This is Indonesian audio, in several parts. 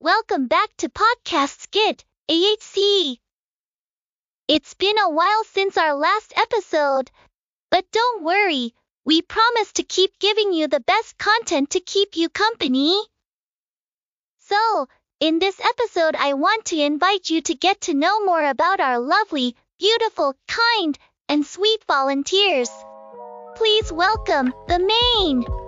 welcome back to Podcast Skit, AHC. It's been a while since our last episode, but don't worry, we promise to keep giving you the best content to keep you company. So, in this episode, I want to invite you to get to know more about our lovely, beautiful, kind, and sweet volunteers. Please welcome the main.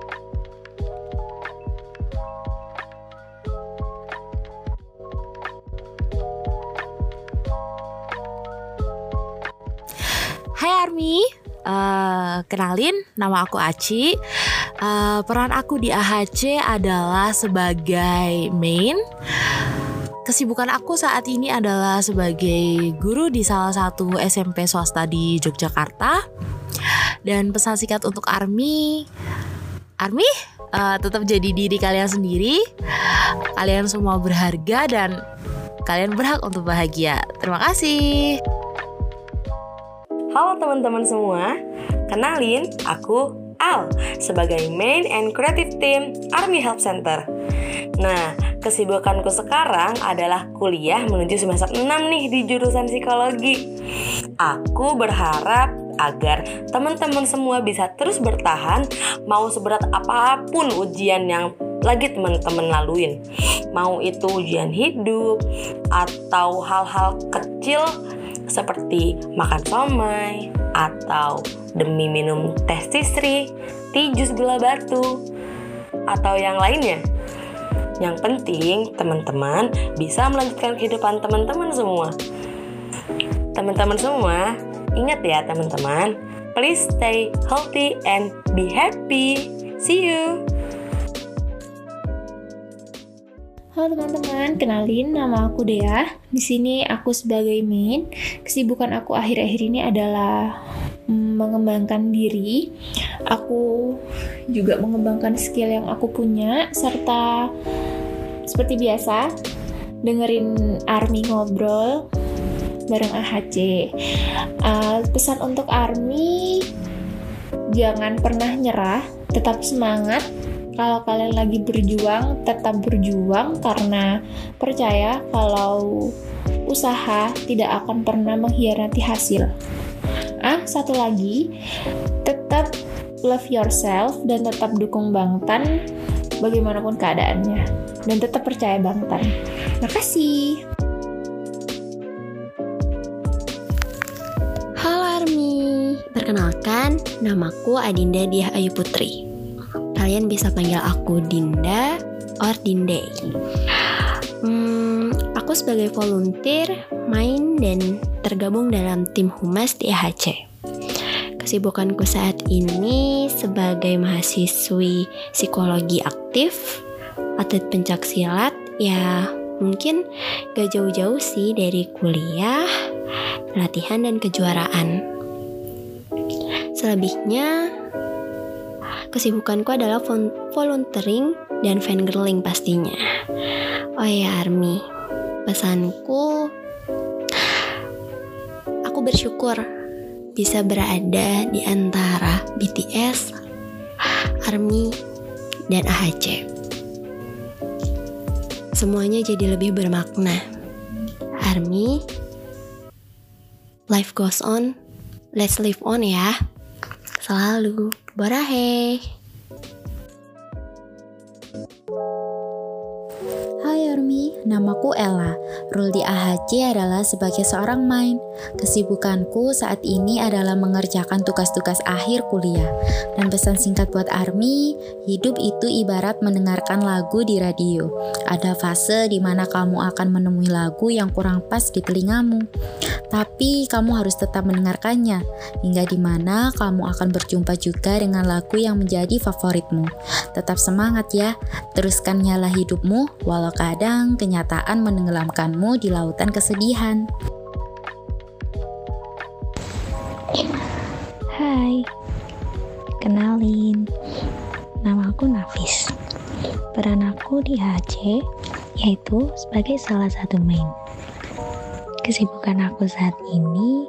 Army, uh, kenalin nama aku Aci. Uh, peran aku di AHC adalah sebagai main. Kesibukan aku saat ini adalah sebagai guru di salah satu SMP swasta di Yogyakarta. Dan pesan singkat untuk Army, Army uh, tetap jadi diri kalian sendiri. Kalian semua berharga dan kalian berhak untuk bahagia. Terima kasih. Halo teman-teman semua, kenalin aku Al sebagai Main and Creative Team Army Help Center. Nah, kesibukanku sekarang adalah kuliah menuju semester 6 nih di jurusan psikologi. Aku berharap agar teman-teman semua bisa terus bertahan mau seberat apa pun ujian yang lagi teman-teman laluin. Mau itu ujian hidup atau hal-hal kecil seperti makan somai atau demi minum teh sisri, tijus gula batu, atau yang lainnya. Yang penting teman-teman bisa melanjutkan kehidupan teman-teman semua. Teman-teman semua, ingat ya teman-teman, please stay healthy and be happy. See you. Halo teman-teman, kenalin nama aku Dea. Di sini aku sebagai main. Kesibukan aku akhir-akhir ini adalah mm, mengembangkan diri. Aku juga mengembangkan skill yang aku punya serta seperti biasa dengerin Army ngobrol bareng AHC. Uh, pesan untuk Army jangan pernah nyerah, tetap semangat kalau kalian lagi berjuang, tetap berjuang karena percaya kalau usaha tidak akan pernah mengkhianati hasil. Ah, satu lagi, tetap love yourself dan tetap dukung Bangtan bagaimanapun keadaannya. Dan tetap percaya Bangtan. Makasih. Halo Army, perkenalkan namaku Adinda Diah Ayu Putri kalian bisa panggil aku Dinda or Dinde. Hmm, aku sebagai volunteer main dan tergabung dalam tim humas di. Kesibukanku saat ini sebagai mahasiswi psikologi aktif, atlet pencak silat, ya mungkin gak jauh-jauh sih dari kuliah, latihan dan kejuaraan. Selebihnya, Kesibukanku adalah volunteering dan fangirling pastinya. Oh ya Army, pesanku aku bersyukur bisa berada di antara BTS, Army, dan AHC. Semuanya jadi lebih bermakna. Army, life goes on, let's live on ya. Selalu. Borahe. Hai Army, namaku Ella. Role di AHC adalah sebagai seorang main. Kesibukanku saat ini adalah mengerjakan tugas-tugas akhir kuliah. Dan pesan singkat buat Army, hidup itu ibarat mendengarkan lagu di radio. Ada fase di mana kamu akan menemui lagu yang kurang pas di telingamu. Tapi kamu harus tetap mendengarkannya, hingga di mana kamu akan berjumpa juga dengan lagu yang menjadi favoritmu. Tetap semangat ya, teruskan nyala hidupmu, walau kadang kenyataan menenggelamkanmu di lautan kesedihan. Hai, kenalin, nama aku Nafis. Peran aku di HC yaitu sebagai salah satu main. Kesibukan aku saat ini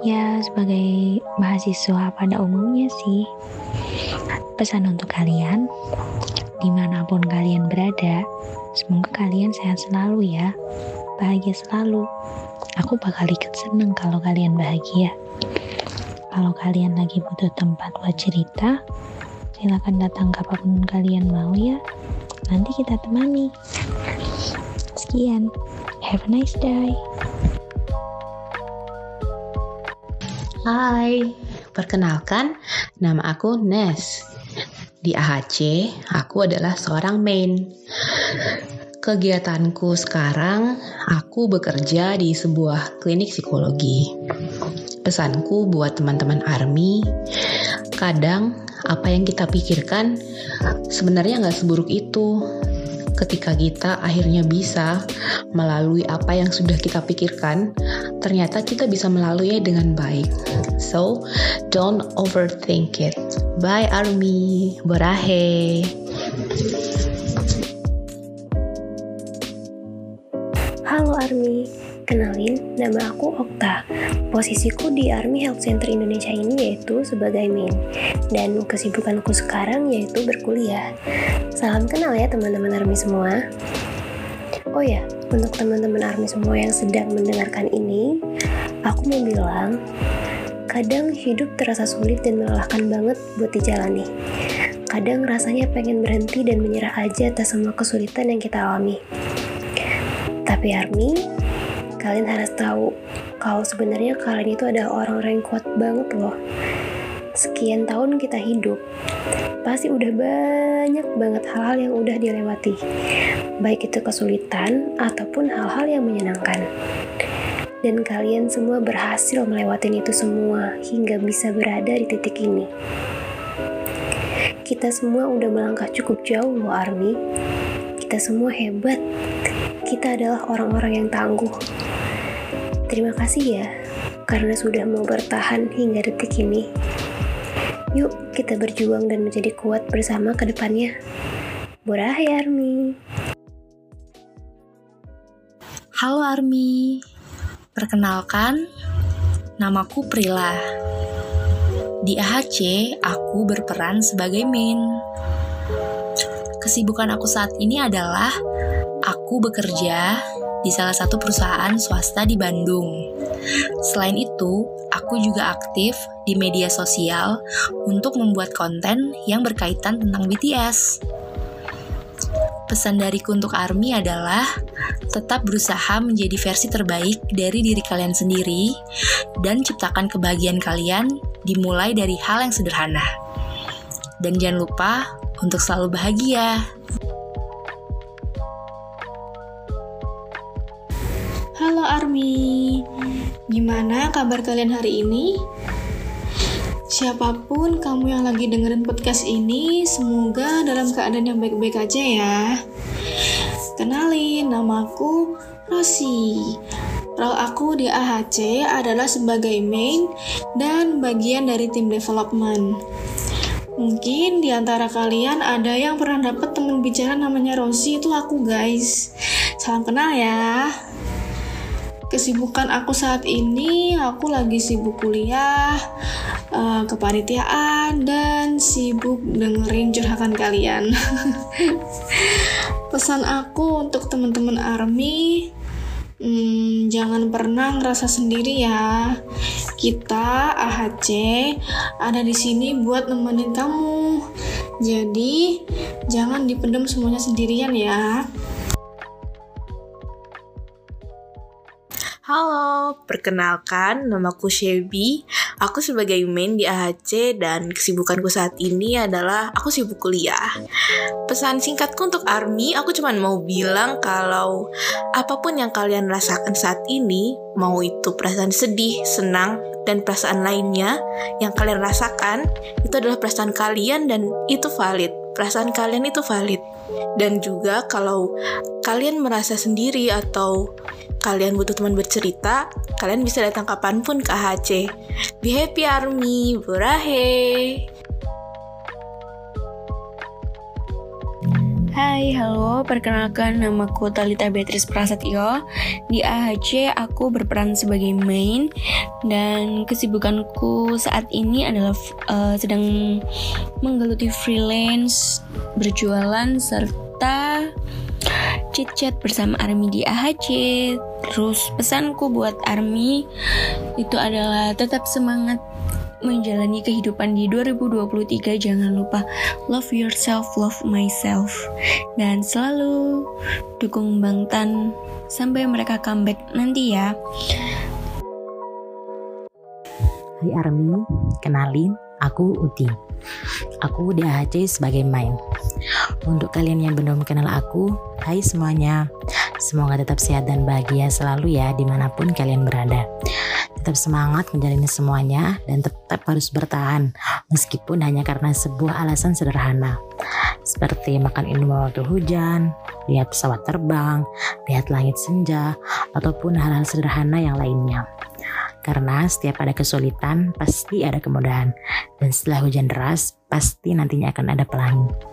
ya sebagai mahasiswa pada umumnya sih. Pesan untuk kalian, di mana pun kalian berada, Semoga kalian sehat selalu ya. Bahagia selalu. Aku bakal ikut seneng kalau kalian bahagia. Kalau kalian lagi butuh tempat buat cerita, silakan datang kapan pun kalian mau ya. Nanti kita temani. Sekian. Have a nice day. Hai, perkenalkan nama aku Nes. Di AHC, aku adalah seorang main. Kegiatanku sekarang, aku bekerja di sebuah klinik psikologi. Pesanku buat teman-teman ARMY, kadang apa yang kita pikirkan sebenarnya nggak seburuk itu ketika kita akhirnya bisa melalui apa yang sudah kita pikirkan, ternyata kita bisa melalui dengan baik. So, don't overthink it. Bye Army, berahe. Halo Army, kenalin nama aku Okta. Posisiku di Army Health Center Indonesia ini yaitu sebagai main dan kesibukanku sekarang yaitu berkuliah. Salam kenal ya teman-teman Army semua. Oh ya, untuk teman-teman Army semua yang sedang mendengarkan ini, aku mau bilang kadang hidup terasa sulit dan melelahkan banget buat dijalani. Kadang rasanya pengen berhenti dan menyerah aja atas semua kesulitan yang kita alami. Tapi Army, kalian harus tahu kalau sebenarnya kalian itu adalah orang-orang yang kuat banget loh. Sekian tahun kita hidup, pasti udah banyak banget hal-hal yang udah dilewati. Baik itu kesulitan ataupun hal-hal yang menyenangkan. Dan kalian semua berhasil melewati itu semua hingga bisa berada di titik ini. Kita semua udah melangkah cukup jauh loh Army. Kita semua hebat kita adalah orang-orang yang tangguh. Terima kasih ya, karena sudah mau bertahan hingga detik ini. Yuk, kita berjuang dan menjadi kuat bersama ke depannya. Borahai Army. Halo Army, perkenalkan, namaku Prila. Di AHC, aku berperan sebagai main. Kesibukan aku saat ini adalah aku bekerja di salah satu perusahaan swasta di Bandung. Selain itu, aku juga aktif di media sosial untuk membuat konten yang berkaitan tentang BTS. Pesan dariku untuk ARMY adalah tetap berusaha menjadi versi terbaik dari diri kalian sendiri dan ciptakan kebahagiaan kalian dimulai dari hal yang sederhana. Dan jangan lupa untuk selalu bahagia. Army, gimana kabar kalian hari ini? Siapa pun kamu yang lagi dengerin podcast ini, semoga dalam keadaan yang baik-baik aja ya. Kenalin, namaku Rosi. Role aku di AHC adalah sebagai main dan bagian dari tim development. Mungkin di antara kalian ada yang pernah dapat teman bicara namanya Rosi itu aku guys. Salam kenal ya kesibukan aku saat ini aku lagi sibuk kuliah uh, kepanitiaan dan sibuk dengerin curhatan kalian. Pesan aku untuk teman-teman army hmm, jangan pernah ngerasa sendiri ya. Kita AHC ada di sini buat nemenin kamu. Jadi jangan dipendam semuanya sendirian ya Halo, perkenalkan namaku Shebi. Aku sebagai main di AHC dan kesibukanku saat ini adalah aku sibuk kuliah. Pesan singkatku untuk ARMY, aku cuma mau bilang kalau apa pun yang kalian rasakan saat ini, mau itu perasaan sedih, senang, dan perasaan lainnya yang kalian rasakan, itu adalah perasaan kalian dan itu valid. Perasaan kalian itu valid. Dan juga kalau kalian merasa sendiri atau kalian butuh teman bercerita, kalian bisa datang kapan pun ke AHC. Be happy army, burahe! Hai, halo, perkenalkan namaku Talita Beatrice Prasetyo Di AHC aku berperan sebagai main Dan kesibukanku saat ini adalah uh, sedang menggeluti freelance, berjualan, serta chit-chat bersama Army di AHC. Terus pesanku buat Army itu adalah tetap semangat menjalani kehidupan di 2023 jangan lupa love yourself, love myself dan selalu dukung Bang Tan sampai mereka comeback nanti ya. Hai Army, kenalin aku Uti. Aku di AHC sebagai main. Untuk kalian yang belum kenal aku, hai semuanya. Semoga tetap sehat dan bahagia selalu ya di mana pun kalian berada. Tetap semangat menjalani semuanya dan tetap harus bertahan meskipun hanya karena sebuah alasan sederhana. Seperti makan minuman waktu hujan, lihat pesawat terbang, lihat langit senja, ataupun hal-hal sederhana yang lainnya. Karena setiap ada kesulitan, pasti ada kemudahan. Dan setelah hujan deras, pasti nantinya akan ada pelangi.